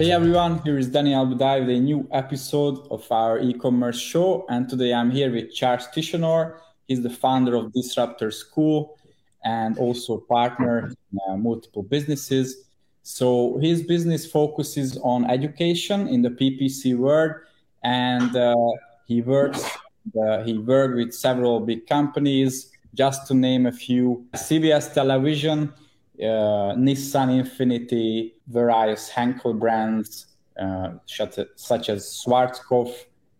Hey everyone, here is Daniel Budai with a new episode of our e-commerce show. And today I'm here with Charles Tichenor. He's the founder of Disruptor School and also partner in uh, multiple businesses. So his business focuses on education in the PPC world, and uh, he works. Uh, he worked with several big companies, just to name a few: CBS Television, uh, Nissan Infiniti, various Henkel brands, uh, such as Schwarzkopf,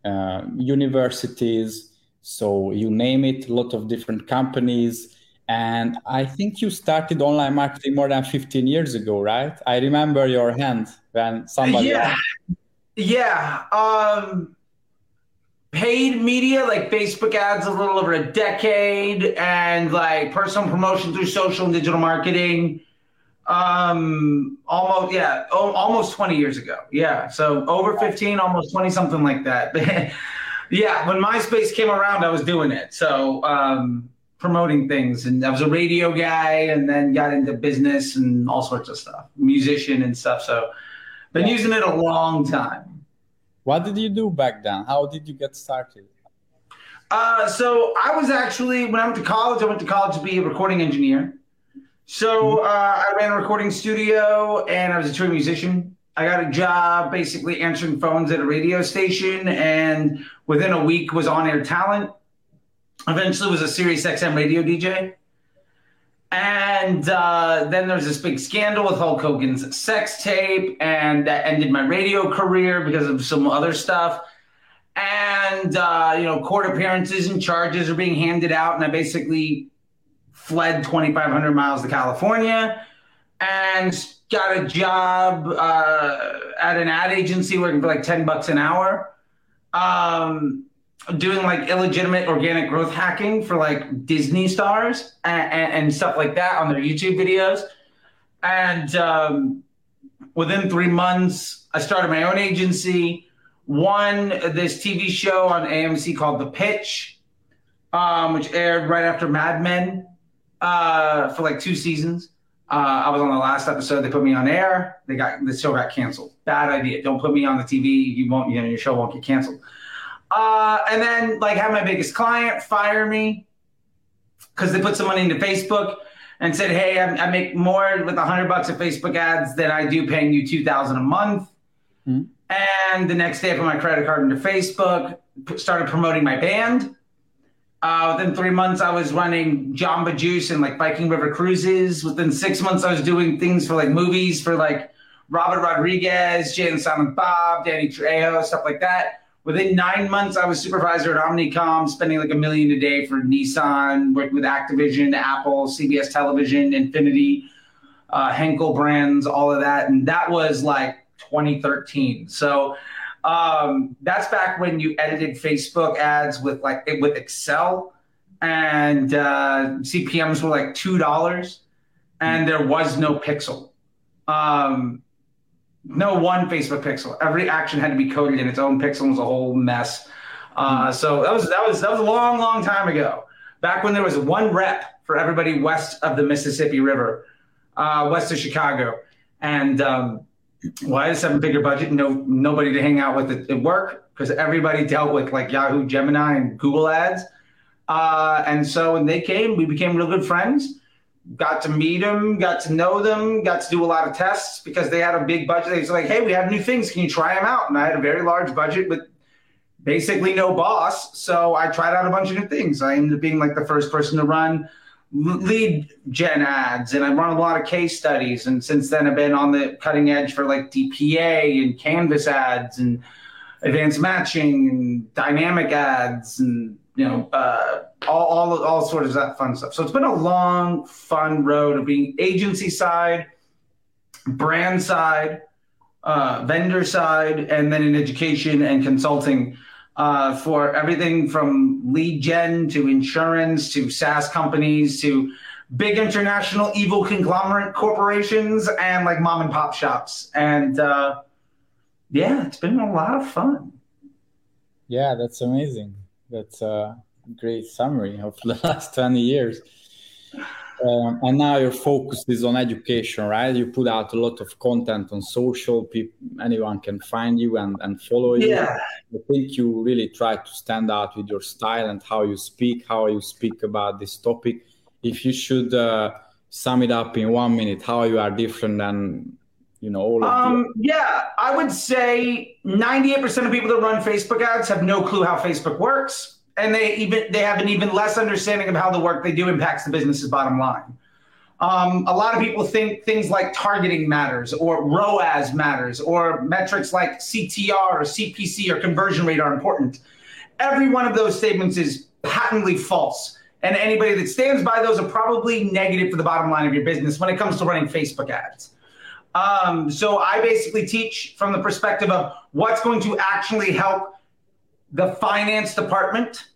uh, universities. So you name it, a lot of different companies. And I think you started online marketing more than 15 years ago, right? I remember your hand when somebody. Yeah. Yeah. Um, paid media like Facebook ads a little over a decade and like personal promotion through social and digital marketing. Um almost yeah oh, almost 20 years ago. Yeah so over 15 almost 20 something like that. Yeah when myspace came around i was doing it. So um promoting things and i was a radio guy and then got into business and all sorts of stuff musician and stuff. So been using it a long time what did you do back then? How did you get started? Uh, so I was actually when I went to college, I went to college to be a recording engineer. So mm-hmm. uh, I ran a recording studio and I was a touring musician. I got a job basically answering phones at a radio station, and within a week was on air talent. Eventually, was a Sirius XM radio DJ. And uh, then there's this big scandal with Hulk Hogan's sex tape, and that ended my radio career because of some other stuff. And uh, you know, court appearances and charges are being handed out, and I basically fled 2,500 miles to California and got a job uh, at an ad agency working for like 10 bucks an hour. Um, doing like illegitimate organic growth hacking for like Disney stars and, and, and stuff like that on their YouTube videos. And um, within three months, I started my own agency. Won this TV show on AMC called The Pitch, um, which aired right after Mad Men uh, for like two seasons. Uh, I was on the last episode. They put me on air. They got the show got canceled. Bad idea. Don't put me on the TV. You won't. You know your show won't get canceled. Uh, and then like have my biggest client fire me because they put some money into Facebook and said, "Hey, I, I make more with a hundred bucks of Facebook ads than I do paying you two thousand a month." Mm-hmm. And the next day, I put my credit card into Facebook, started promoting my band. Uh, within three months, I was running Jamba Juice and like Viking River cruises. Within six months, I was doing things for like movies for like Robert Rodriguez, Jay and Silent Bob, Danny Trejo, stuff like that. Within nine months, I was supervisor at Omnicom, spending like a million a day for Nissan, worked with Activision, Apple, CBS Television, Infiniti, uh, Henkel brands, all of that. And that was like 2013. So um, that's back when you edited Facebook ads with like with Excel, and uh, CPMS were like two dollars, and there was no pixel. Um, no one Facebook pixel. Every action had to be coded in its own pixel. It was a whole mess. Uh, mm-hmm. so that was that was that was a long, long time ago. Back when there was one rep for everybody west of the Mississippi River, uh, west of Chicago, and um, well, I had a seven-figure budget, no nobody to hang out with at, at work because everybody dealt with like Yahoo, Gemini, and Google Ads. Uh, and so when they came, we became real good friends got to meet them, got to know them, got to do a lot of tests because they had a big budget. They was like, hey, we have new things. Can you try them out? And I had a very large budget with basically no boss. So I tried out a bunch of new things. I ended up being like the first person to run lead gen ads and I run a lot of case studies. And since then I've been on the cutting edge for like DPA and canvas ads and advanced matching and dynamic ads and you know, uh, all, all, all sorts of that fun stuff. So it's been a long, fun road of being agency side, brand side, uh, vendor side, and then in education and consulting uh, for everything from lead gen to insurance to SaaS companies to big international evil conglomerate corporations and like mom and pop shops. And uh, yeah, it's been a lot of fun. Yeah, that's amazing. That's a great summary of the last 20 years. Um, and now your focus is on education, right? You put out a lot of content on social. People, anyone can find you and, and follow you. Yeah. I think you really try to stand out with your style and how you speak, how you speak about this topic. If you should uh, sum it up in one minute, how you are different than you know all um, the- yeah i would say 98% of people that run facebook ads have no clue how facebook works and they even they have an even less understanding of how the work they do impacts the business's bottom line um, a lot of people think things like targeting matters or ROAS matters or metrics like CTR or CPC or conversion rate are important. Every one of those statements is patently false. And anybody that stands by those are probably negative for the bottom line of your business when it comes to running Facebook ads. Um, so I basically teach from the perspective of what's going to actually help the finance department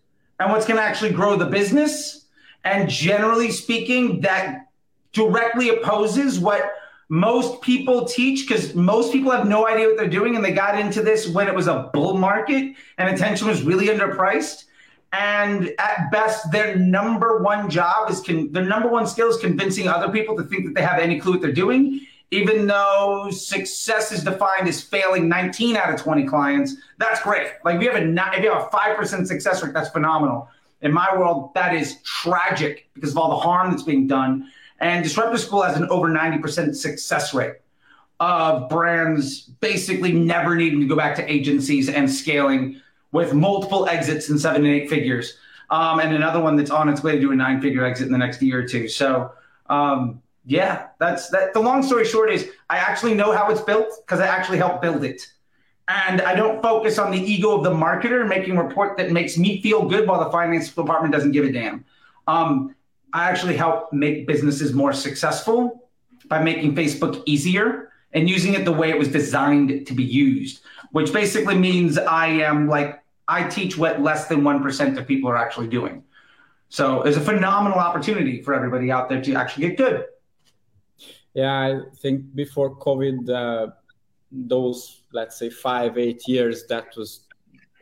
and what's going to actually grow the business. And generally speaking, that directly opposes what most people teach because most people have no idea what they're doing. And they got into this when it was a bull market and attention was really underpriced. And at best their number one job is con- their number one skill is convincing other people to think that they have any clue what they're doing even though success is defined as failing 19 out of 20 clients, that's great. Like if you have a if you have a five percent success rate, that's phenomenal. In my world, that is tragic because of all the harm that's being done. And Disruptor School has an over 90% success rate of brands basically never needing to go back to agencies and scaling with multiple exits in seven and eight figures. Um, and another one that's on its way to do a nine figure exit in the next year or two. So um, yeah, that's that. The long story short is I actually know how it's built because I actually helped build it. And I don't focus on the ego of the marketer making a report that makes me feel good while the finance department doesn't give a damn. Um, I actually help make businesses more successful by making Facebook easier and using it the way it was designed to be used, which basically means I am like, I teach what less than 1% of people are actually doing. So it's a phenomenal opportunity for everybody out there to actually get good. Yeah, I think before COVID, uh, those let's say five, eight years, that was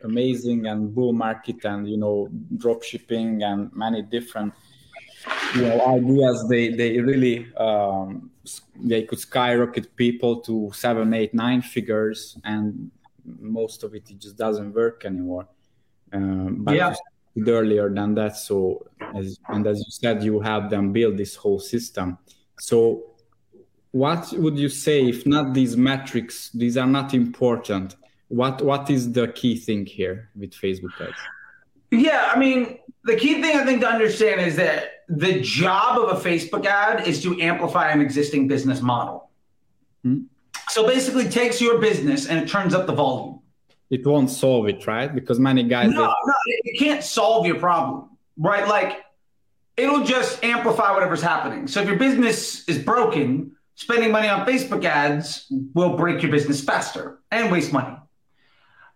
amazing and bull market and you know drop shipping and many different you know ideas. They they really um, they could skyrocket people to seven, eight, nine figures, and most of it, it just doesn't work anymore. Um, but yeah. earlier than that, so as, and as you said, you help them build this whole system. So what would you say if not these metrics these are not important? What what is the key thing here with facebook ads? Yeah i mean the key thing i think to understand is that the job of a facebook ad is to amplify an existing business model. Hmm? so basically takes your business and it turns up the volume. It won't solve it right? Because many guys no, no it can't solve your problem right? Like it'll just amplify whatever's happening. So if your business is broken spending money on Facebook ads will break your business faster and waste money.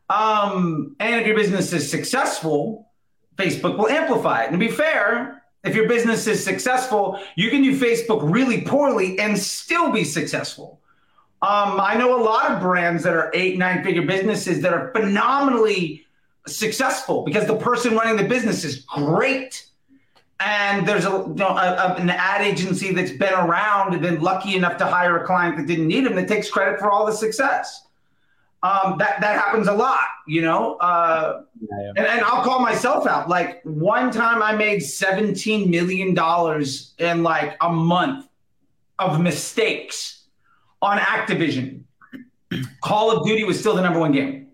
Um, and if your business is successful, Facebook will amplify it. And to be fair, if your business is successful, you can do Facebook really poorly and still be successful. Um, I know a lot of brands that are eight, nine figure businesses that are phenomenally successful because the person running the business is great and there's a, you know, a, an ad agency that's been around and been lucky enough to hire a client that didn't need him that takes credit for all the success. Um, that that happens a lot, you know. Uh, yeah, yeah. And, and I'll call myself out. Like one time, I made seventeen million dollars in like a month of mistakes on Activision. Call of Duty was still the number one game,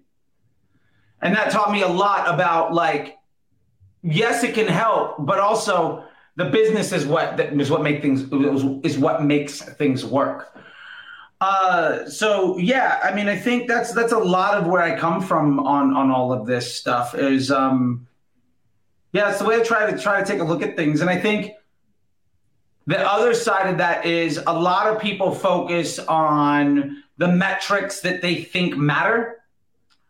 and that taught me a lot about like yes, it can help, but also the business is what is what make things is what makes things work. Uh, so yeah, I mean, I think that's that's a lot of where I come from on on all of this stuff. Is um, Yeah, it's the way I try to try to take a look at things. And I think the other side of that is a lot of people focus on the metrics that they think matter,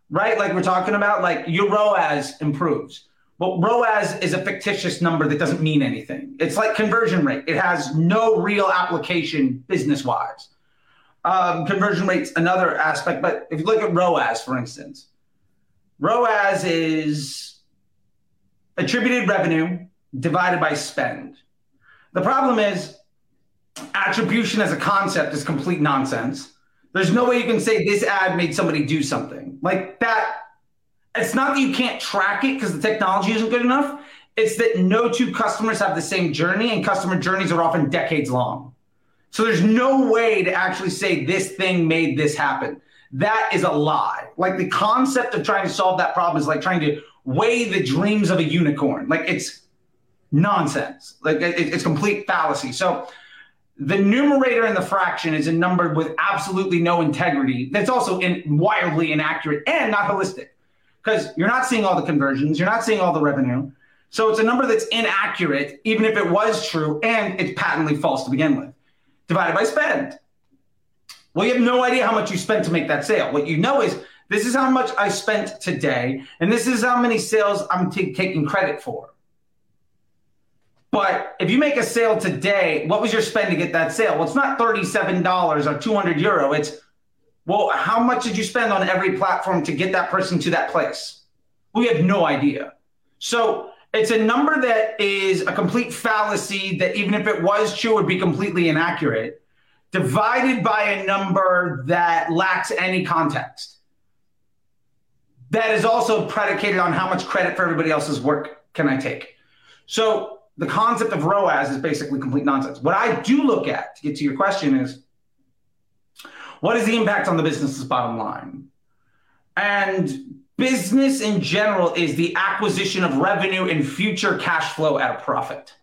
right? Like we're talking about, like your ROAS improves. But ROAS is a fictitious number that doesn't mean anything. It's like conversion rate. It has no real application business wise. Um, conversion rate's another aspect, but if you look at ROAS, for instance, ROAS is attributed revenue divided by spend. The problem is attribution as a concept is complete nonsense. There's no way you can say this ad made somebody do something. Like that, it's not that you can't track it because the technology isn't good enough. It's that no two customers have the same journey, and customer journeys are often decades long. So there's no way to actually say this thing made this happen. That is a lie. Like the concept of trying to solve that problem is like trying to weigh the dreams of a unicorn. Like it's nonsense. Like it's complete fallacy. So the numerator and the fraction is a number with absolutely no integrity. That's also in, wildly inaccurate and not holistic because you're not seeing all the conversions, you're not seeing all the revenue. So it's a number that's inaccurate, even if it was true, and it's patently false to begin with. Divided by spend. Well, you have no idea how much you spent to make that sale. What you know is this is how much I spent today, and this is how many sales I'm t- taking credit for. But if you make a sale today, what was your spend to get that sale? Well, it's not $37 or 200 euro. It's, well, how much did you spend on every platform to get that person to that place? We have no idea. So it's a number that is a complete fallacy that even if it was true, would be completely inaccurate, divided by a number that lacks any context. That is also predicated on how much credit for everybody else's work can I take. So the concept of ROAS is basically complete nonsense. What I do look at to get to your question is what is the impact on the business's bottom line? And business in general is the acquisition of revenue and future cash flow at a profit.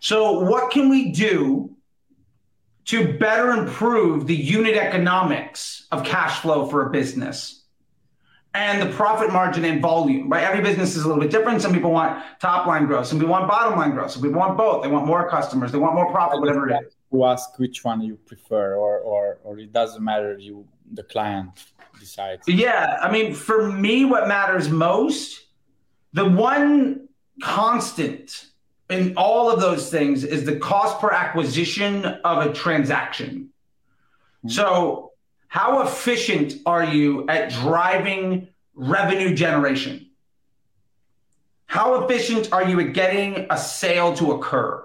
So, what can we do to better improve the unit economics of cash flow for a business? And the profit margin and volume, right? Every business is a little bit different. Some people want top line growth, some people want bottom line growth, some people want both. They want more customers, they want more profit, whatever it is. To ask which one you prefer, or or or it doesn't matter. You the client decides. Yeah, I mean, for me, what matters most, the one constant in all of those things is the cost per acquisition of a transaction. Mm-hmm. So how efficient are you at driving revenue generation? How efficient are you at getting a sale to occur?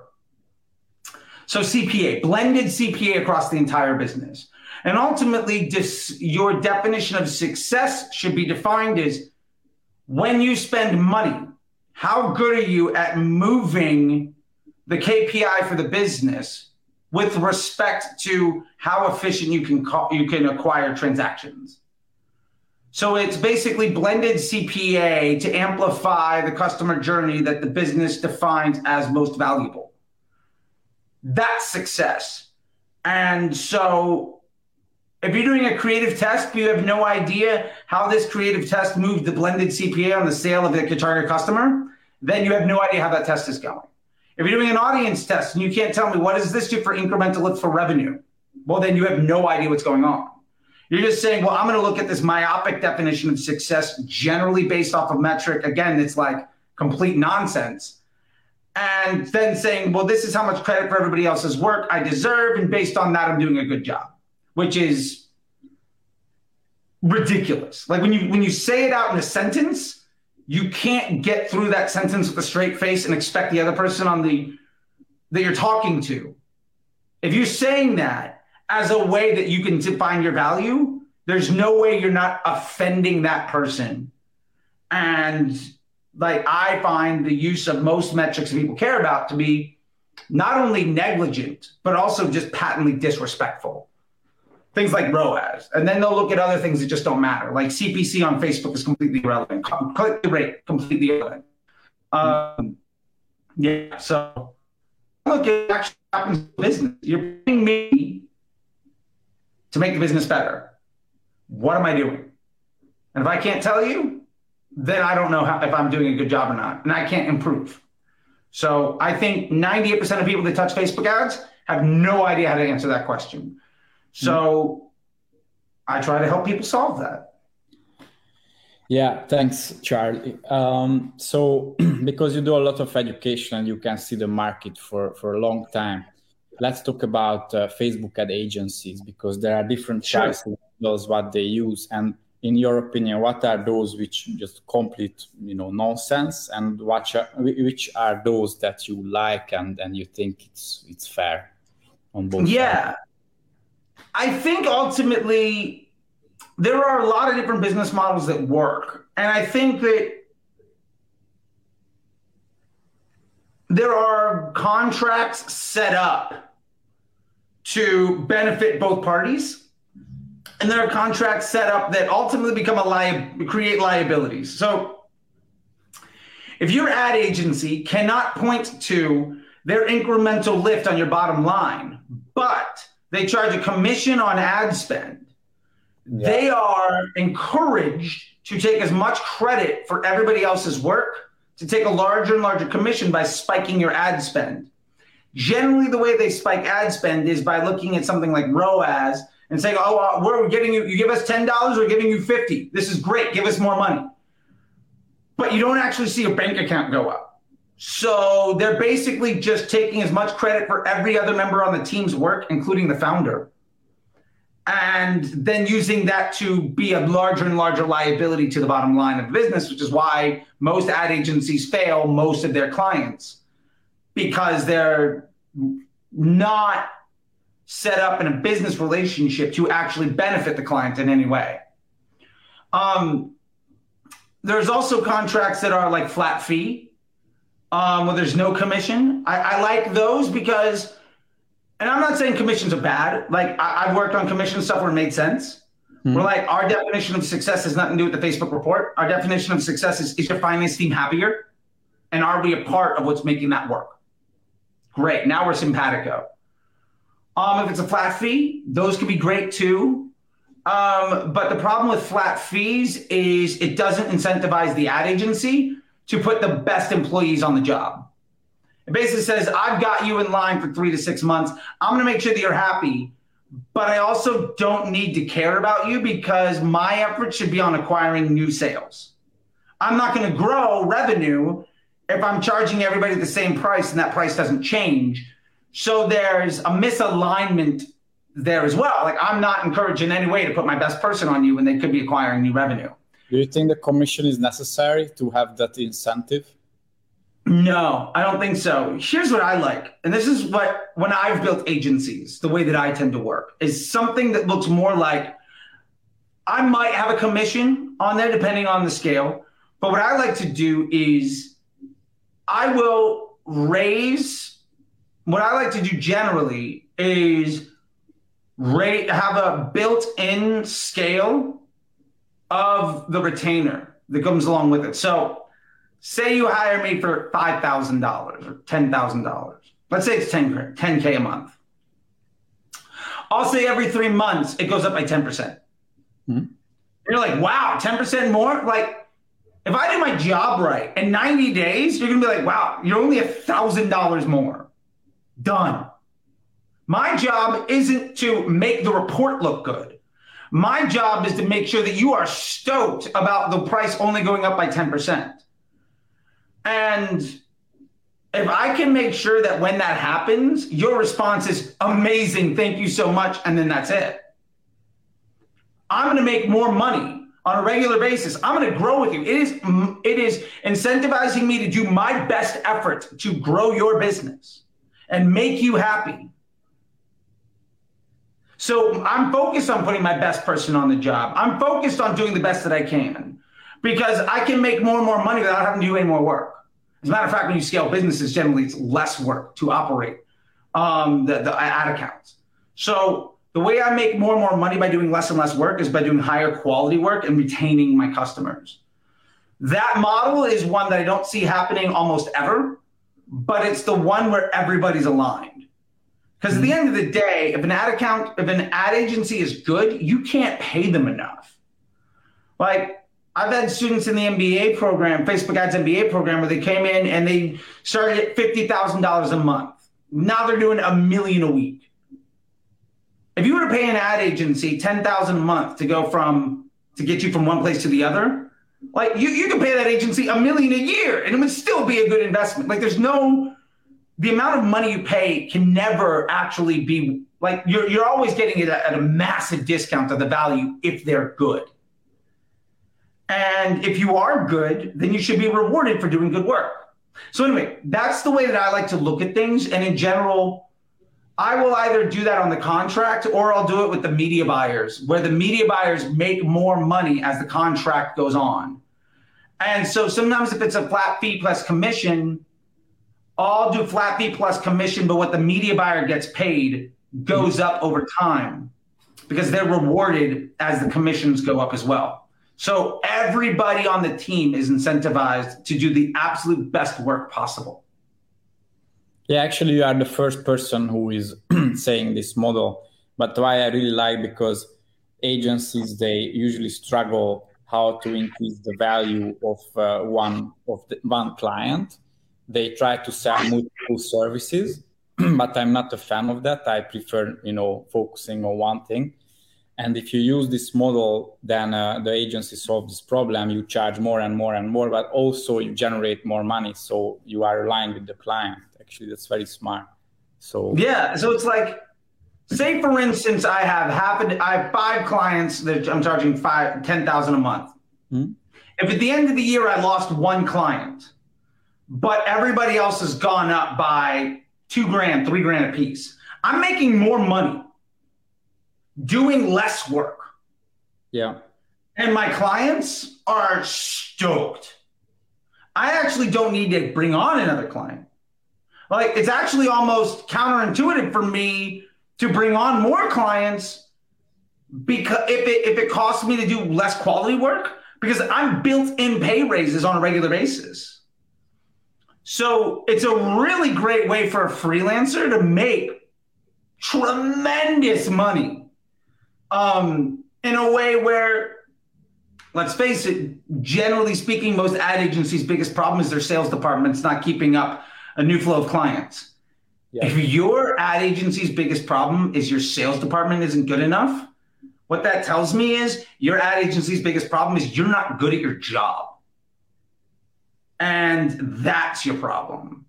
So, CPA, blended CPA across the entire business. And ultimately, dis- your definition of success should be defined as when you spend money, how good are you at moving the KPI for the business with respect to how efficient you can call, you can acquire transactions. So it's basically blended CPA to amplify the customer journey that the business defines as most valuable. That's success. And so if you're doing a creative test, you have no idea how this creative test moved the blended CPA on the sale of the target customer, then you have no idea how that test is going. If you're doing an audience test and you can't tell me what does this do for incremental lift for revenue, well, then you have no idea what's going on. You're just saying, well, I'm going to look at this myopic definition of success generally based off of metric. Again, it's like complete nonsense. And then saying, well, this is how much credit for everybody else's work I deserve. And based on that, I'm doing a good job, which is ridiculous. Like when you when you say it out in a sentence, you can't get through that sentence with a straight face and expect the other person on the that you're talking to. If you're saying that as a way that you can define your value, there's no way you're not offending that person. And like I find the use of most metrics people care about to be not only negligent, but also just patently disrespectful things like ROAS. And then they'll look at other things that just don't matter. Like CPC on Facebook is completely irrelevant. Click rate, completely irrelevant. Um, yeah, so look, it actually happens in business. You're paying me to make the business better. What am I doing? And if I can't tell you, then I don't know how, if I'm doing a good job or not, and I can't improve. So I think 98% of people that touch Facebook ads have no idea how to answer that question. So mm-hmm. I try to help people solve that. Yeah, thanks, Charlie. Um, so, because you do a lot of education and you can see the market for, for a long time, let's talk about uh, Facebook ad agencies because there are different sure. what they use. And in your opinion, what are those which just complete, you know, nonsense, and what are, which are those that you like and and you think it's it's fair on both? Yeah, sides? I think ultimately there are a lot of different business models that work. And I think that there are contracts set up to benefit both parties. And there are contracts set up that ultimately become a create liabilities. So if your ad agency cannot point to their incremental lift on your bottom line, but they charge a commission on ad spend, yeah. They are encouraged to take as much credit for everybody else's work, to take a larger and larger commission by spiking your ad spend. Generally, the way they spike ad spend is by looking at something like ROAS and saying, "Oh, uh, we're getting you. You give us ten dollars, we're giving you fifty. This is great. Give us more money." But you don't actually see a bank account go up. So they're basically just taking as much credit for every other member on the team's work, including the founder and then using that to be a larger and larger liability to the bottom line of the business, which is why most ad agencies fail most of their clients because they're not set up in a business relationship to actually benefit the client in any way. Um, there's also contracts that are like flat fee, um, where there's no commission. I, I like those because and I'm not saying commissions are bad. Like I, have worked on commission stuff where it made sense. Mm-hmm. We're like, our definition of success has nothing to do with the Facebook report. Our definition of success is is your finance team happier? And are we a part of what's making that work? Great. Now we're simpatico. Um, if it's a flat fee, those can be great too. Um, but the problem with flat fees is it doesn't incentivize the ad agency to put the best employees on the job. It basically says, I've got you in line for three to six months. I'm going to make sure that you're happy. But I also don't need to care about you because my effort should be on acquiring new sales. I'm not going to grow revenue if I'm charging everybody the same price and that price doesn't change. So there's a misalignment there as well. Like I'm not encouraged in any way to put my best person on you when they could be acquiring new revenue. Do you think the commission is necessary to have that incentive? No, I don't think so. Here's what I like. And this is what, when I've built agencies, the way that I tend to work is something that looks more like I might have a commission on there depending on the scale. But what I like to do is I will raise, what I like to do generally is rate, have a built in scale of the retainer that comes along with it. So say you hire me for $5,000 or $10,000. Let's say it's 10, 10K a month. I'll say every three months it goes up by 10%. percent mm hmm You're like, wow, 10% more? Like, if I do my job right in 90 days, you're gonna be like, wow, you're only a $1,000 more. Done. My job isn't to make the report look good. My job is to make sure that you are stoked about the price only going up by 10%. And if I can make sure that when that happens, your response is amazing, thank you so much, and then that's it. I'm going to make more money on a regular basis. I'm going to grow with you. It is it is incentivizing me to do my best effort to grow your business and make you happy. So I'm focused on putting my best person on the job. I'm focused on doing the best that I can because I can make more and more money without having to do any more work. As a matter of fact, when you scale businesses, generally it's less work to operate um, the, the ad accounts. So the way I make more and more money by doing less and less work is by doing higher quality work and retaining my customers. That model is one that I don't see happening almost ever, but it's the one where everybody's aligned. Because at the hmm. end of the day, if an ad account, if an ad agency is good, you can't pay them enough. Like I've had students in the MBA program, Facebook Ads MBA program, where they came in and they started at fifty thousand dollars a month. Now they're doing a million a week. If you were to pay an ad agency ten thousand a month to go from to get you from one place to the other, like you, you could pay that agency a million a year and it would still be a good investment. Like there's no the amount of money you pay can never actually be like you're you're always getting it at a massive discount of the value if they're good. And if you are good, then you should be rewarded for doing good work. So anyway, that's the way that I like to look at things. And in general, I will either do that on the contract or I'll do it with the media buyers, where the media buyers make more money as the contract goes on. And so sometimes if it's a flat fee plus commission, I'll do flat fee plus commission, but what the media buyer gets paid goes up over time because they're rewarded as the commissions go up as well. So everybody on the team is incentivized to do the absolute best work possible. Yeah, actually, you are the first person who is saying this model. But why I really like because agencies they usually struggle how to increase the value of uh, one of the, one client. They try to sell multiple services, but I'm not a fan of that. I prefer you know focusing on one thing. And if you use this model, then uh, the agency solves this problem. You charge more and more and more, but also you generate more money. So you are aligned with the client actually that's very smart so yeah so it's like say for instance i have half a, i have five clients that i'm charging five ten thousand a month hmm? if at the end of the year i lost one client but everybody else has gone up by two grand three grand a piece i'm making more money doing less work. Yeah. And my clients are stoked. I actually don't need to bring on another client. Like it's actually almost counterintuitive for me to bring on more clients because if it if it costs me to do less quality work because I'm built in pay raises on a regular basis. So it's a really great way for a freelancer to make tremendous money um, in a way where, let's face it, generally speaking, most ad agencies' biggest problem is their sales department's not keeping up a new flow of clients. Yeah. If your ad agency's biggest problem is your sales department isn't good enough, what that tells me is your ad agency's biggest problem is you're not good at your job. And that's your problem.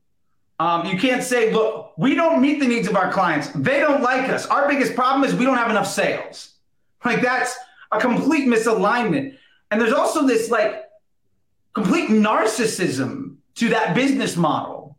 Um, you can't say, look, we don't meet the needs of our clients. They don't like us. Our biggest problem is we don't have enough sales. Like that's a complete misalignment. And there's also this like complete narcissism to that business model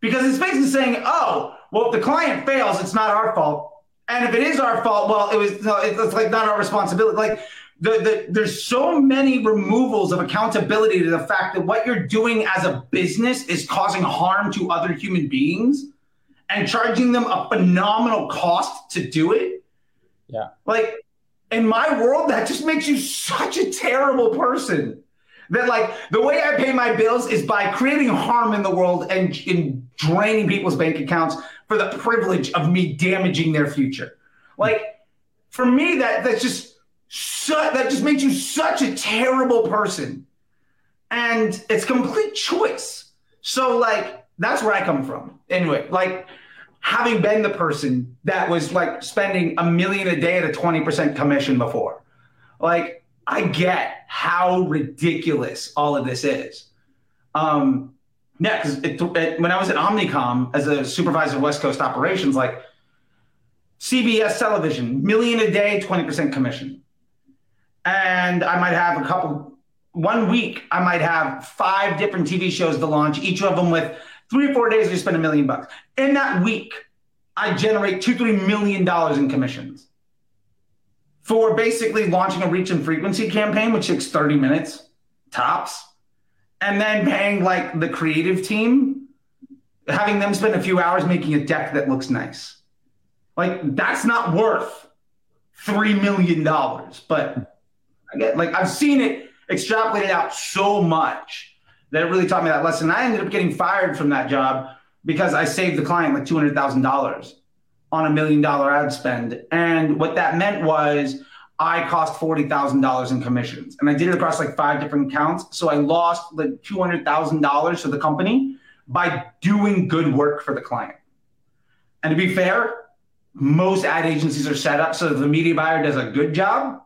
because it's basically saying, oh, well, if the client fails, it's not our fault. And if it is our fault, well, it was it's like not our responsibility. Like the, the, there's so many removals of accountability to the fact that what you're doing as a business is causing harm to other human beings and charging them a phenomenal cost to do it. Yeah. Like in my world, that just makes you such a terrible person that like the way I pay my bills is by creating harm in the world and in draining people's bank accounts for the privilege of me damaging their future. Like for me, that that's just that just makes you such a terrible person, and it's complete choice. So like that's where I come from. Anyway, like having been the person that was like spending a million a day at a 20% commission before. Like I get how ridiculous all of this is. Um, yeah, because when I was at Omnicom as a supervisor of West Coast operations, like CBS television, million a day, 20% commission. And I might have a couple, one week, I might have five different TV shows to launch, each of them with three or four days, we spend a million bucks. In that week, I generate two, three million dollars in commissions for basically launching a reach and frequency campaign, which takes 30 minutes tops, and then paying like the creative team, having them spend a few hours making a deck that looks nice. Like that's not worth three million dollars. But like I've seen it extrapolated out so much that it really taught me that lesson. I ended up getting fired from that job because I saved the client like two hundred thousand dollars on a million dollar ad spend. And what that meant was I cost forty thousand dollars in commissions, and I did it across like five different accounts. So I lost like two hundred thousand dollars to the company by doing good work for the client. And to be fair, most ad agencies are set up so the media buyer does a good job,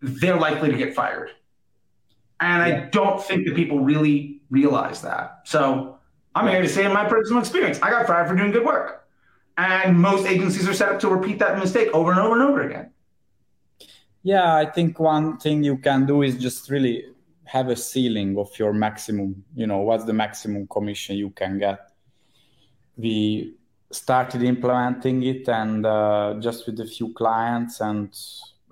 they're likely to get fired. And I don't think that people really realize that. So I'm here to say in my personal experience, I got fired for doing good work. And most agencies are set up to repeat that mistake over and over and over again. Yeah, I think one thing you can do is just really have a ceiling of your maximum, you know, what's the maximum commission you can get. We started implementing it and uh, just with a few clients and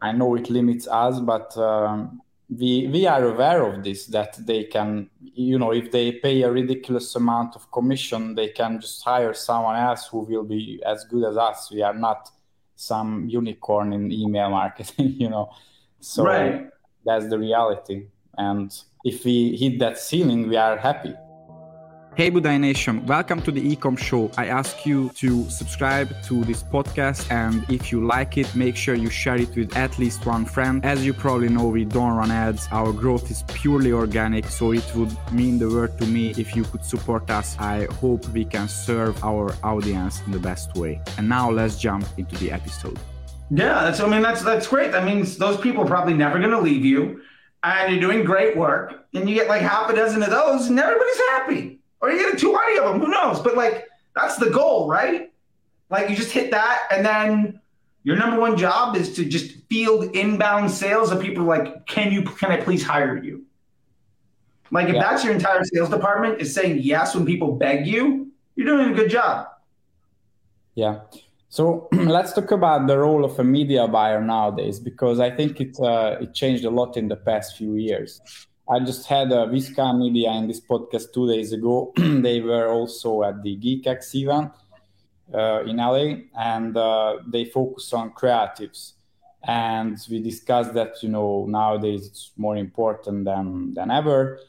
I know it limits us, but um, we we are aware of this that they can you know if they pay a ridiculous amount of commission they can just hire someone else who will be as good as us. We are not some unicorn in email marketing you know. So right. that's the reality. And if we hit that ceiling we are happy Hey Budai Nation, welcome to the Ecom Show. I ask you to subscribe to this podcast and if you like it, make sure you share it with at least one friend. As you probably know, we don't run ads. Our growth is purely organic, so it would mean the world to me if you could support us. I hope we can serve our audience in the best way. And now let's jump into the episode. Yeah, that's I mean that's that's great. That means those people are probably never going to leave you and you're doing great work and you get like half a dozen of those and everybody's happy or you get 200 of them. Who knows? But like that's the goal, right? Like you just hit that, and then your number one job is to just field inbound sales of people like, can you can I please hire you? Like if yeah. that's your entire sales department is saying yes when people beg you, you're doing a good job. Yeah. So let's talk about the role of a media buyer nowadays because I think it uh, it changed a lot in the past few years. I just had a Visca Media in this podcast two days ago. they were also at the GeekX event uh, in LA, and uh, they focus on creatives. And we discussed that you know nowadays it's more important than than ever.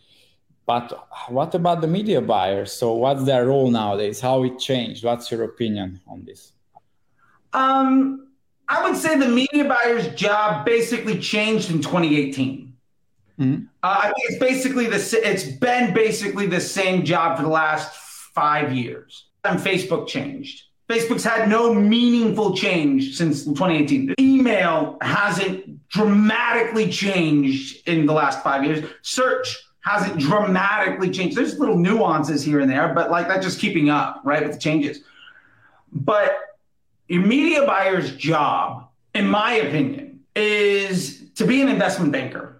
But what about the media buyers? So what's their role nowadays? How it changed? What's your opinion on this? Um, I would say the media buyer's job basically changed in 2018 Mm-hmm. Uh, I think it's basically the it's been basically the same job for the last five years. And Facebook changed. Facebook's had no meaningful change since 2018. Email hasn't dramatically changed in the last five years. Search hasn't dramatically changed. There's little nuances here and there, but like that's just keeping up, right, with the changes. But your media buyer's job, in my opinion, is to be an investment banker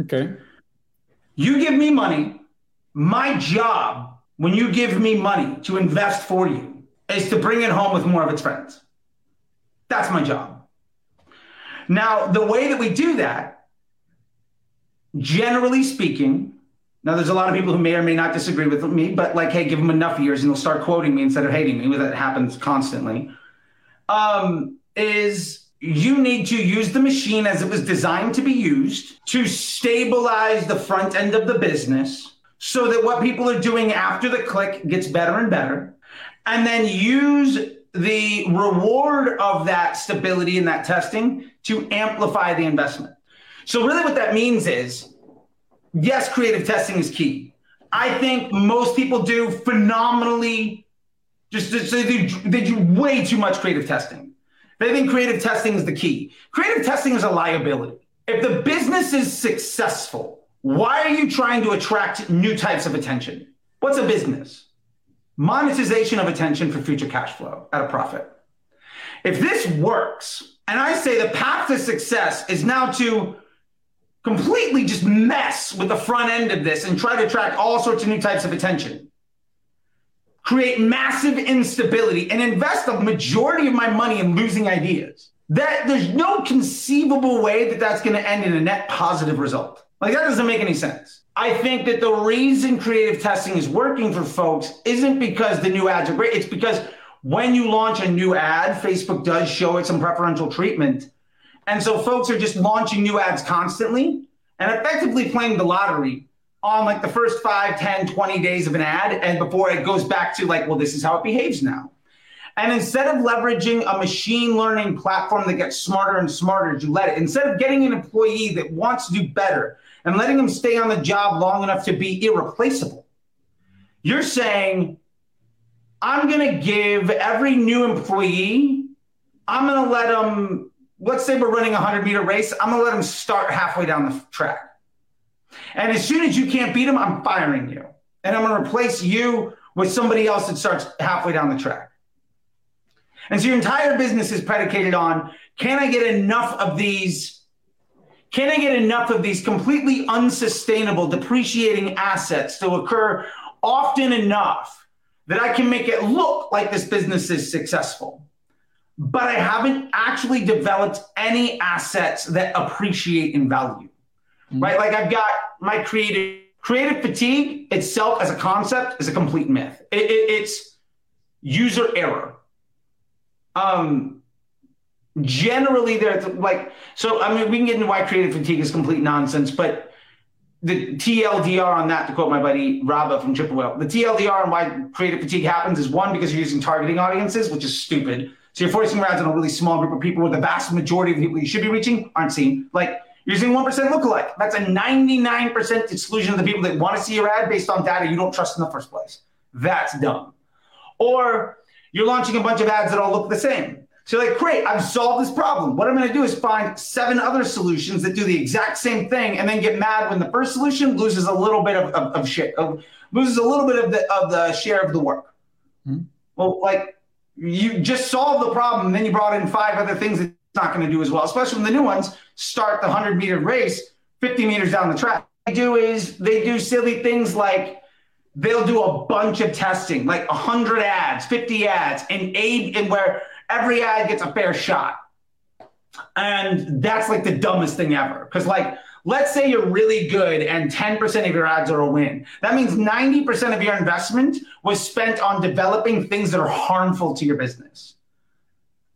Okay. You give me money. My job, when you give me money to invest for you, is to bring it home with more of its friends. That's my job. Now, the way that we do that, generally speaking, now there's a lot of people who may or may not disagree with me, but like, hey, give them enough years and they'll start quoting me instead of hating me. That happens constantly. Um, is you need to use the machine as it was designed to be used to stabilize the front end of the business so that what people are doing after the click gets better and better. And then use the reward of that stability and that testing to amplify the investment. So, really, what that means is yes, creative testing is key. I think most people do phenomenally, just, they, they do way too much creative testing. They think creative testing is the key. Creative testing is a liability. If the business is successful, why are you trying to attract new types of attention? What's a business? Monetization of attention for future cash flow at a profit. If this works, and I say the path to success is now to completely just mess with the front end of this and try to attract all sorts of new types of attention create massive instability, and invest the majority of my money in losing ideas. That there's no conceivable way that that's going to end in a net positive result. Like that doesn't make any sense. I think that the reason creative testing is working for folks isn't because the new ads are great. It's because when you launch a new ad, Facebook does show it some preferential treatment. And so folks are just launching new ads constantly and effectively playing the lottery on like the first 5, 10, 20 days of an ad and before it goes back to like, well, this is how it behaves now. And instead of leveraging a machine learning platform that gets smarter and smarter as you let it, instead of getting an employee that wants to do better and letting them stay on the job long enough to be irreplaceable, you're saying, I'm going to give every new employee, I'm going to let them, let's say we're running a 100 meter race, I'm going to let them start halfway down the track. And as soon as you can't beat them, I'm firing you. And I'm going to replace you with somebody else that starts halfway down the track. And so your entire business is predicated on can I get enough of these? Can I get enough of these completely unsustainable depreciating assets to occur often enough that I can make it look like this business is successful? But I haven't actually developed any assets that appreciate in value, mm-hmm. right? Like I've got my creative creative fatigue itself as a concept is a complete myth. It, it, it's user error. Um, generally, there's like so. I mean, we can get into why creative fatigue is complete nonsense, but the TLDR on that, to quote my buddy Rabah from Triple Whale, the TLDR on why creative fatigue happens is one because you're using targeting audiences, which is stupid. So you're forcing around on a really small group of people where the vast majority of people you should be reaching aren't seen. Like using 1% lookalike. That's a 99% exclusion of the people that want to see your ad based on data you don't trust in the first place. That's dumb. Or you're launching a bunch of ads that all look the same. So you're like, great, I've solved this problem. What I'm going to do is find seven other solutions that do the exact same thing and then get mad when the first solution loses a little bit of, of, of shit, of, loses a little bit of the, of the share of the work. Mm-hmm. Well, like you just solved the problem, and then you brought in five other things that not going to do as well, especially when the new ones start the 100 meter race 50 meters down the track. They do is they do silly things like they'll do a bunch of testing, like 100 ads, 50 ads, and aid in where every ad gets a fair shot. And that's like the dumbest thing ever. Because, like, let's say you're really good and 10% of your ads are a win. That means 90% of your investment was spent on developing things that are harmful to your business.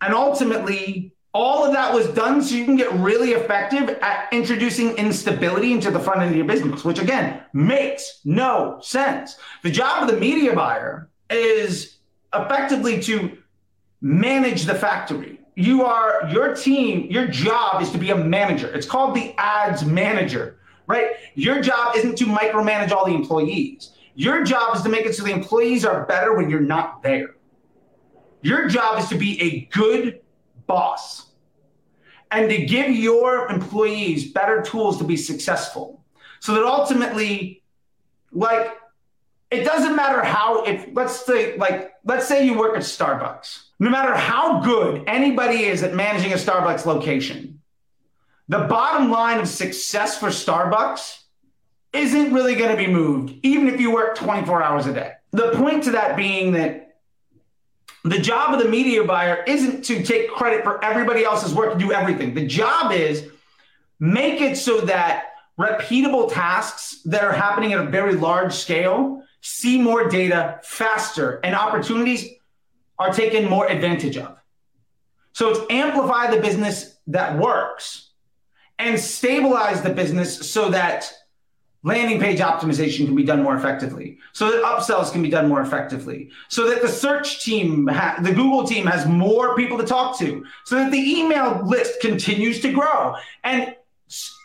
And ultimately, all of that was done so you can get really effective at introducing instability into the front end of your business, which again makes no sense. The job of the media buyer is effectively to manage the factory. You are your team, your job is to be a manager. It's called the ads manager, right? Your job isn't to micromanage all the employees. Your job is to make it so the employees are better when you're not there. Your job is to be a good boss and to give your employees better tools to be successful. So that ultimately like it doesn't matter how if let's say like let's say you work at starbucks. No matter how good anybody is at managing a starbucks location the bottom line of success for starbucks isn't really going to be moved even if you work 24 hours a day. The point to that being that the job of the media buyer isn't to take credit for everybody else's work and do everything. The job is make it so that repeatable tasks that are happening at a very large scale see more data faster and opportunities are taken more advantage of. So it's amplify the business that works and stabilize the business so that landing page optimization can be done more effectively. So that upsells can be done more effectively. So that the search team ha- the google team has more people to talk to. So that the email list continues to grow. And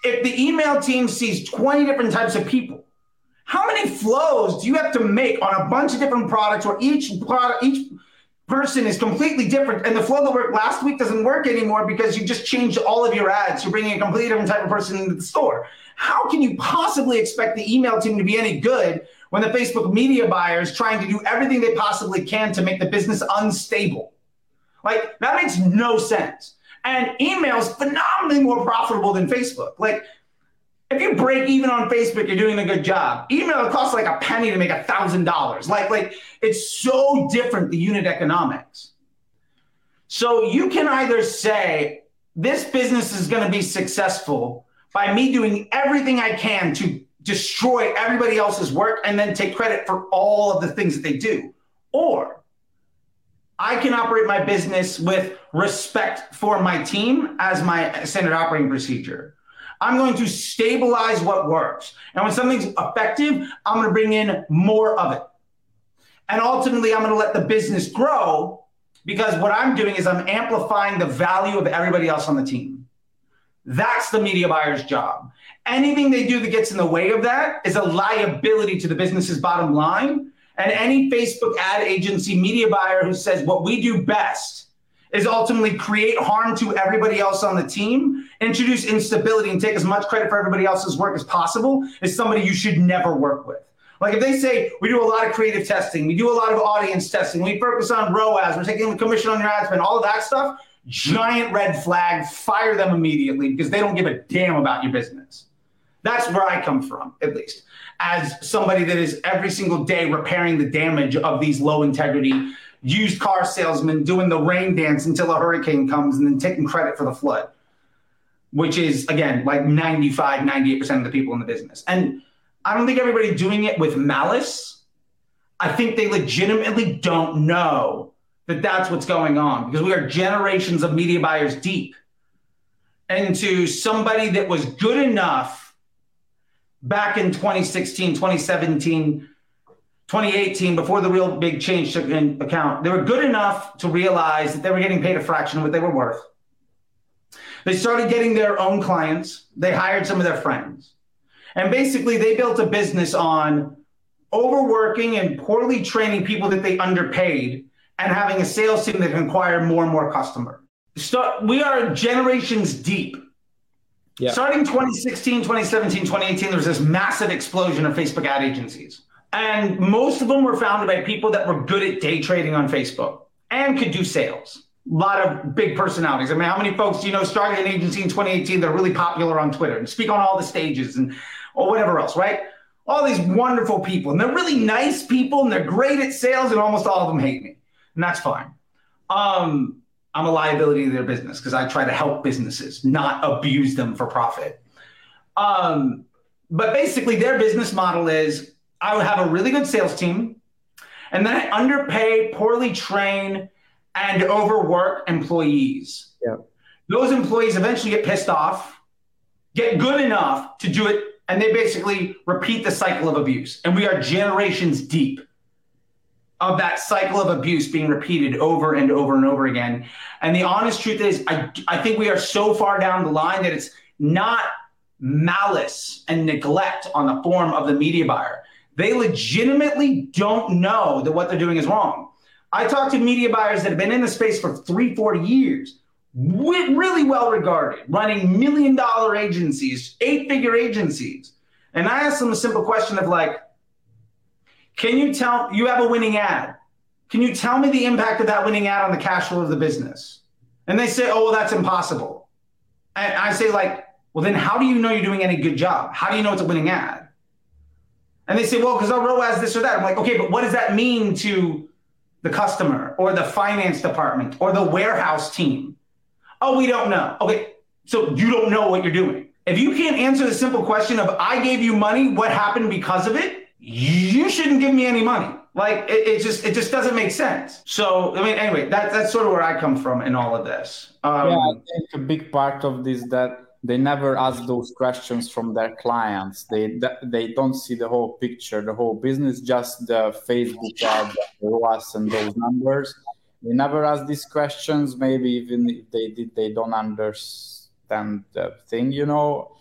if the email team sees 20 different types of people how many flows do you have to make on a bunch of different products where each product each person is completely different? And the flow that worked last week doesn't work anymore because you just changed all of your ads. You're bringing a completely different type of person into the store how can you possibly expect the email team to be any good when the Facebook media buyer is trying to do everything they possibly can to make the business unstable? Like, that makes no sense. And email is phenomenally more profitable than Facebook. Like, if you break even on Facebook, you're doing a good job. Email costs like a penny to make a thousand dollars. Like, like it's so different the unit economics. So you can either say this business is going to be successful by me doing everything I can to destroy everybody else's work and then take credit for all of the things that they do. Or I can operate my business with respect for my team as my standard operating procedure. I'm going to stabilize what works. And when something's effective, I'm going to bring in more of it. And ultimately, I'm going to let the business grow because what I'm doing is I'm amplifying the value of everybody else on the team. That's the media buyer's job. Anything they do that gets in the way of that is a liability to the business's bottom line. And any Facebook ad agency media buyer who says what we do best is ultimately create harm to everybody else on the team, introduce instability, and take as much credit for everybody else's work as possible is somebody you should never work with. Like if they say we do a lot of creative testing, we do a lot of audience testing, we focus on ROAS, we're taking the commission on your ad spend, all of that stuff, giant red flag, fire them immediately because they don't give a damn about your business. That's where I come from, at least, as somebody that is every single day repairing the damage of these low integrity used car salesmen doing the rain dance until a hurricane comes and then taking credit for the flood, which is, again, like 95, 98% of the people in the business. And I don't think everybody doing it with malice. I think they legitimately don't know that that's what's going on because we are generations of media buyers deep into somebody that was good enough back in 2016, 2017, 2018, before the real big change took in account. They were good enough to realize that they were getting paid a fraction of what they were worth. They started getting their own clients. They hired some of their friends. And basically, they built a business on overworking and poorly training people that they underpaid and having a sales team that can acquire more and more customer. So we are generations deep. Yeah. Starting 2016, 2017, 2018, there was this massive explosion of Facebook ad agencies. And most of them were founded by people that were good at day trading on Facebook and could do sales. A lot of big personalities. I mean, how many folks do you know started an agency in 2018 that are really popular on Twitter and speak on all the stages and or whatever else, right? All these wonderful people, and they're really nice people, and they're great at sales, and almost all of them hate me, and that's fine. Um, I'm a liability to their business because I try to help businesses, not abuse them for profit. Um, but basically, their business model is I would have a really good sales team, and then I underpay, poorly train, and overwork employees. Yeah. Those employees eventually get pissed off, get good enough to do it and they basically repeat the cycle of abuse. And we are generations deep of that cycle of abuse being repeated over and over and over again. And the honest truth is, I, I think we are so far down the line that it's not malice and neglect on the form of the media buyer. They legitimately don't know that what they're doing is wrong. I talk to media buyers that have been in the space for three, four years really well regarded, running million dollar agencies, eight figure agencies. And I asked them a simple question of like, can you tell you have a winning ad? Can you tell me the impact of that winning ad on the cash flow of the business? And they say, oh, well, that's impossible. And I say, like, well, then how do you know you're doing any good job? How do you know it's a winning ad? And they say, well, because our ROAS this or that. I'm like, okay, but what does that mean to the customer or the finance department or the warehouse team? Oh, we don't know. Okay, so you don't know what you're doing. If you can't answer the simple question of I gave you money, what happened because of it? You shouldn't give me any money. Like it, it just it just doesn't make sense. So I mean, anyway, that, that's sort of where I come from in all of this. Um, yeah, I think a big part of this that they never ask those questions from their clients. They they don't see the whole picture, the whole business, just the Facebook ad, the ROAS, and those numbers they never ask these questions. Maybe even if they did, they don't understand the thing, you know.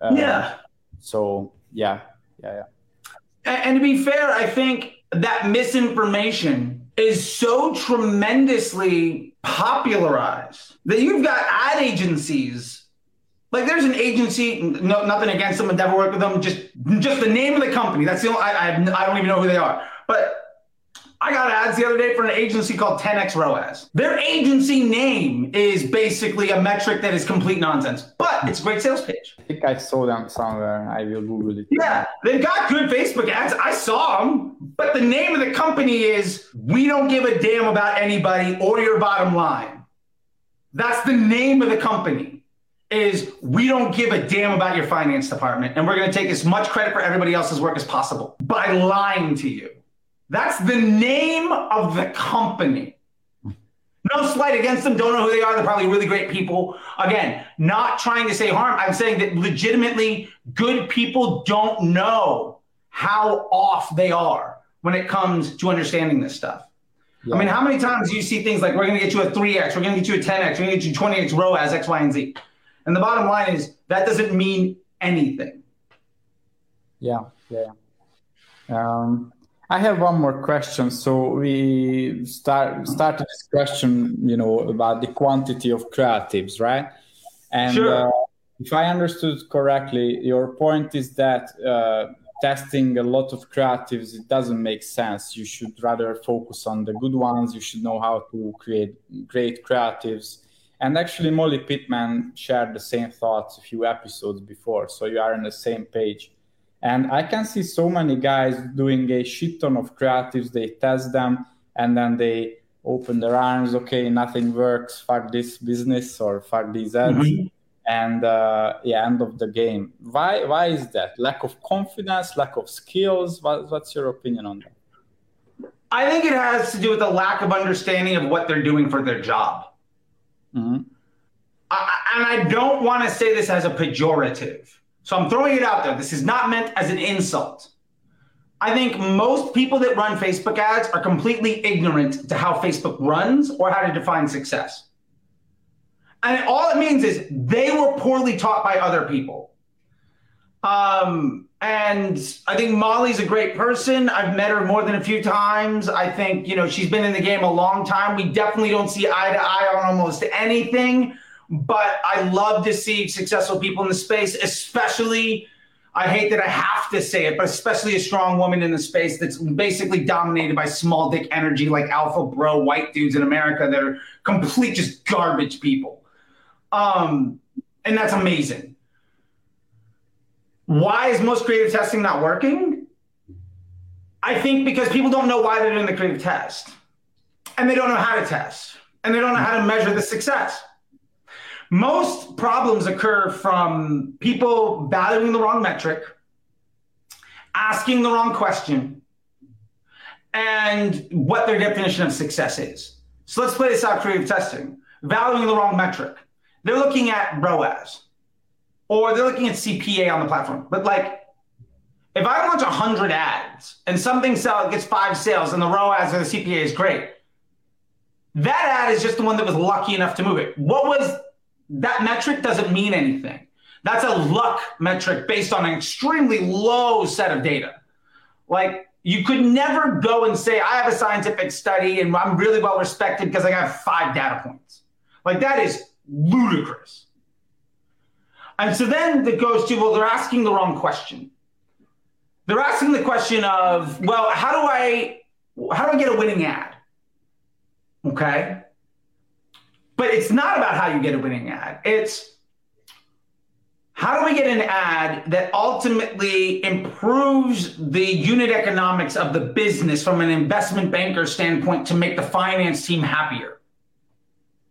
Uh, yeah. So yeah, yeah, yeah. And, to be fair, I think that misinformation is so tremendously popularized that you've got ad agencies like there's an agency, no, nothing against them, and never worked with them. Just, just the name of the company. That's the only. I, I, I don't even know who they are. But I got ads the other day for an agency called 10x ROAS. Their agency name is basically a metric that is complete nonsense, but it's a great sales page. I think I saw them somewhere. I will Google it. Yeah, they've got good Facebook ads. I saw them, but the name of the company is We Don't Give a Damn About Anybody or Your Bottom Line. That's the name of the company. Is we don't give a damn about your finance department, and we're going to take as much credit for everybody else's work as possible by lying to you. That's the name of the company. No slight against them. Don't know who they are. They're probably really great people. Again, not trying to say harm. I'm saying that legitimately good people don't know how off they are when it comes to understanding this stuff. Yeah. I mean, how many times do you see things like we're going to get you a 3x, we're going to get you a 10x, we're going to get you 20x ROAS, X, Y, and Z? And the bottom line is that doesn't mean anything. Yeah, yeah. Um, I have one more question. So we start started this question, you know, about the quantity of creatives, right? And sure. uh, if I understood correctly, your point is that uh, testing a lot of creatives it doesn't make sense. You should rather focus on the good ones. You should know how to create great creatives. And actually, Molly Pittman shared the same thoughts a few episodes before, so you are on the same page. And I can see so many guys doing a shit ton of creatives. They test them and then they open their arms. Okay, nothing works. Fuck this business or fuck these ads. Mm-hmm. And uh, yeah, end of the game. Why? Why is that? Lack of confidence, lack of skills. What, what's your opinion on that? I think it has to do with the lack of understanding of what they're doing for their job. Mm-hmm. I, and I don't want to say this as a pejorative so I'm throwing it out there. This is not meant as an insult. I think most people that run Facebook ads are completely ignorant to how Facebook runs or how to define success. And all it means is they were poorly taught by other people. Um, and I think Molly's a great person. I've met her more than a few times. I think, you know, she's been in the game a long time. We definitely don't see eye to eye on almost anything. But I love to see successful people in the space, especially. I hate that I have to say it, but especially a strong woman in the space that's basically dominated by small dick energy, like alpha bro white dudes in America that are complete just garbage people. Um, and that's amazing. Why is most creative testing not working? I think because people don't know why they're doing the creative test, and they don't know how to test, and they don't know how to measure the success. Most problems occur from people valuing the wrong metric, asking the wrong question, and what their definition of success is. So let's play this out creative testing. Valuing the wrong metric. They're looking at ROAS or they're looking at CPA on the platform. But like, if I launch 100 ads and something sell, gets five sales and the ROAS or the CPA is great, that ad is just the one that was lucky enough to move it. What was that metric doesn't mean anything. That's a luck metric based on an extremely low set of data. Like you could never go and say, I have a scientific study and I'm really well respected because I got five data points. Like that is ludicrous. And so then it goes to, well, they're asking the wrong question. They're asking the question of, well, how do I how do I get a winning ad? Okay. But it's not about how you get a winning ad. It's how do we get an ad that ultimately improves the unit economics of the business from an investment banker standpoint to make the finance team happier?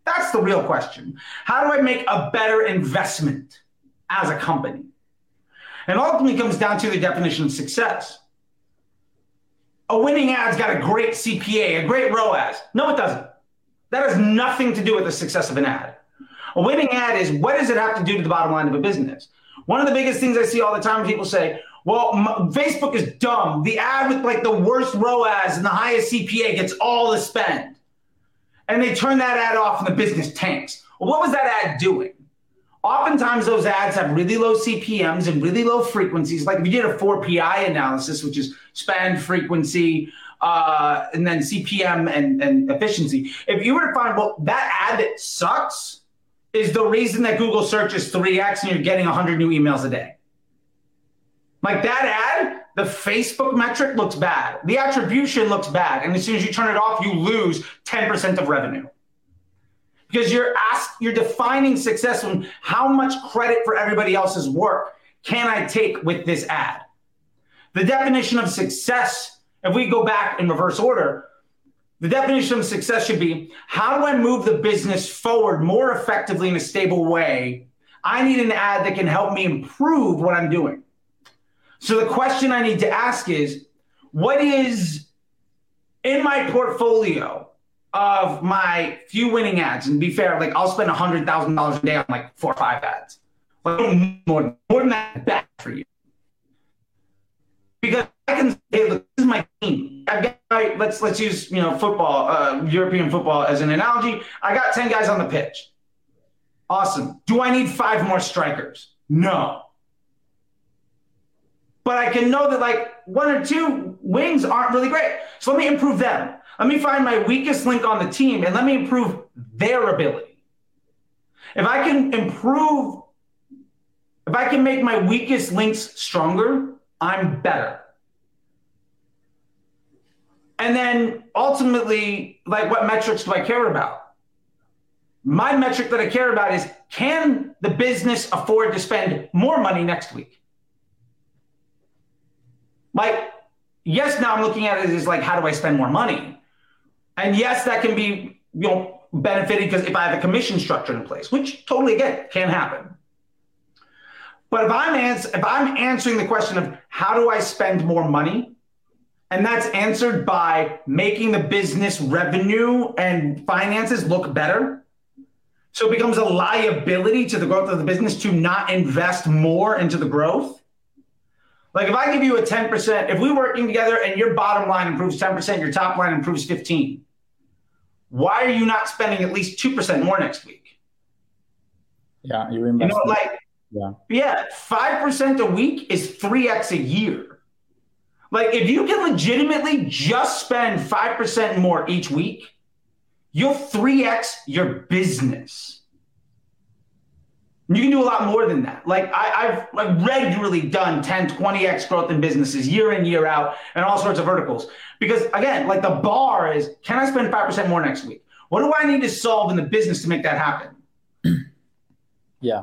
That's the real question. How do I make a better investment as a company? And ultimately comes down to the definition of success. A winning ad's got a great CPA, a great ROAS. No, it doesn't. That has nothing to do with the success of an ad. A winning ad is what does it have to do to the bottom line of a business? One of the biggest things I see all the time people say, well, m- Facebook is dumb. The ad with like the worst ROAS and the highest CPA gets all the spend. And they turn that ad off and the business tanks. Well, what was that ad doing? Oftentimes, those ads have really low CPMs and really low frequencies. Like if you did a 4PI analysis, which is spend, frequency, uh, and then CPM and, and efficiency. If you were to find, well, that ad that sucks is the reason that Google search is 3x and you're getting 100 new emails a day. Like that ad, the Facebook metric looks bad. The attribution looks bad. And as soon as you turn it off, you lose 10% of revenue. Because you're asked, you're defining success on how much credit for everybody else's work can I take with this ad? The definition of success if we go back in reverse order, the definition of success should be how do I move the business forward more effectively in a stable way? I need an ad that can help me improve what I'm doing. So the question I need to ask is what is in my portfolio of my few winning ads? And be fair, like I'll spend $100,000 a day on like four or five ads. Like more, more than that, bad for you. Because I can say, look, this is my team. I've got my, let's let's use you know football, uh, European football as an analogy. I got ten guys on the pitch. Awesome. Do I need five more strikers? No. But I can know that like one or two wings aren't really great. So let me improve them. Let me find my weakest link on the team and let me improve their ability. If I can improve, if I can make my weakest links stronger, I'm better. And then ultimately, like what metrics do I care about? My metric that I care about is can the business afford to spend more money next week? Like, yes, now I'm looking at it as like, how do I spend more money? And yes, that can be, you know, benefiting because if I have a commission structure in place, which totally again can happen. But if I'm ans- if I'm answering the question of how do I spend more money, and that's answered by making the business revenue and finances look better. So it becomes a liability to the growth of the business to not invest more into the growth. Like if I give you a 10%, if we're working together and your bottom line improves 10%, your top line improves 15, why are you not spending at least 2% more next week? Yeah, you invest. You know, like yeah. Yeah. 5% a week is 3x a year. Like if you can legitimately just spend 5% more each week, you'll 3x your business. You can do a lot more than that. Like I, have like regularly done 10, 20x growth in businesses year in, year out, and all sorts of verticals. Because again, like the bar is, can I spend 5% more next week? What do I need to solve in the business to make that happen? yeah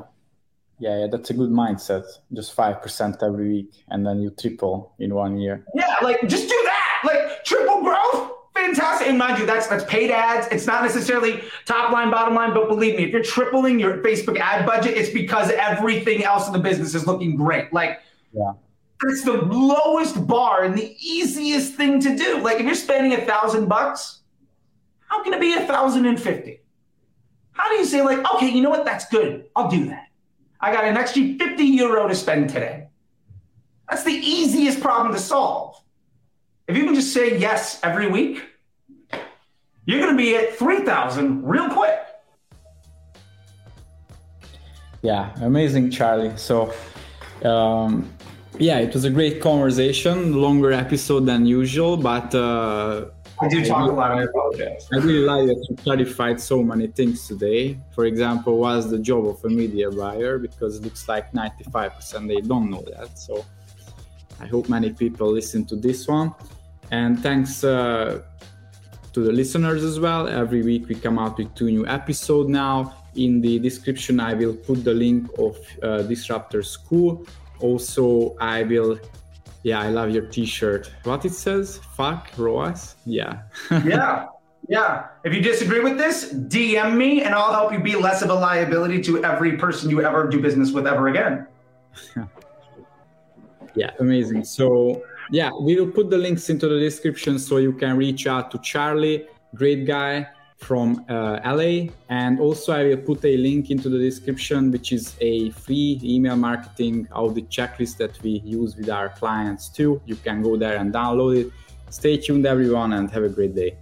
yeah, yeah, that's a good mindset. Just five percent every week, and then you triple in one year. Yeah, like just do that. Like triple growth, fantastic. And mind you, that's that's paid ads. It's not necessarily top line, bottom line, but believe me, if you're tripling your Facebook ad budget, it's because everything else in the business is looking great. Like, yeah. It's the lowest bar and the easiest thing to do. Like if you're spending a thousand bucks, how can it be a thousand and fifty? How do you say like, okay, you know what? That's good. I'll do that. I got an extra 50 euro to spend today. That's the easiest problem to solve. If you can just say yes every week, you're going to be at 3,000 real quick. Yeah, amazing, Charlie. So, um, yeah, it was a great conversation, longer episode than usual, but uh, I do talk a lot. I apologize. I really like that you clarified so many things today. For example, what's the job of a media buyer? Because it looks like 95% they don't know that. So I hope many people listen to this one. And thanks uh, to the listeners as well. Every week we come out with two new episodes now. In the description, I will put the link of uh, Disruptor School. Also, I will yeah, I love your T-shirt. What it says? Fuck ROAS. Yeah. yeah. Yeah. If you disagree with this, DM me and I'll help you be less of a liability to every person you ever do business with ever again. yeah, amazing. So, yeah, we will put the links into the description so you can reach out to Charlie. Great guy from uh, LA. And also, I will put a link into the description, which is a free email marketing audit checklist that we use with our clients too. You can go there and download it. Stay tuned, everyone, and have a great day.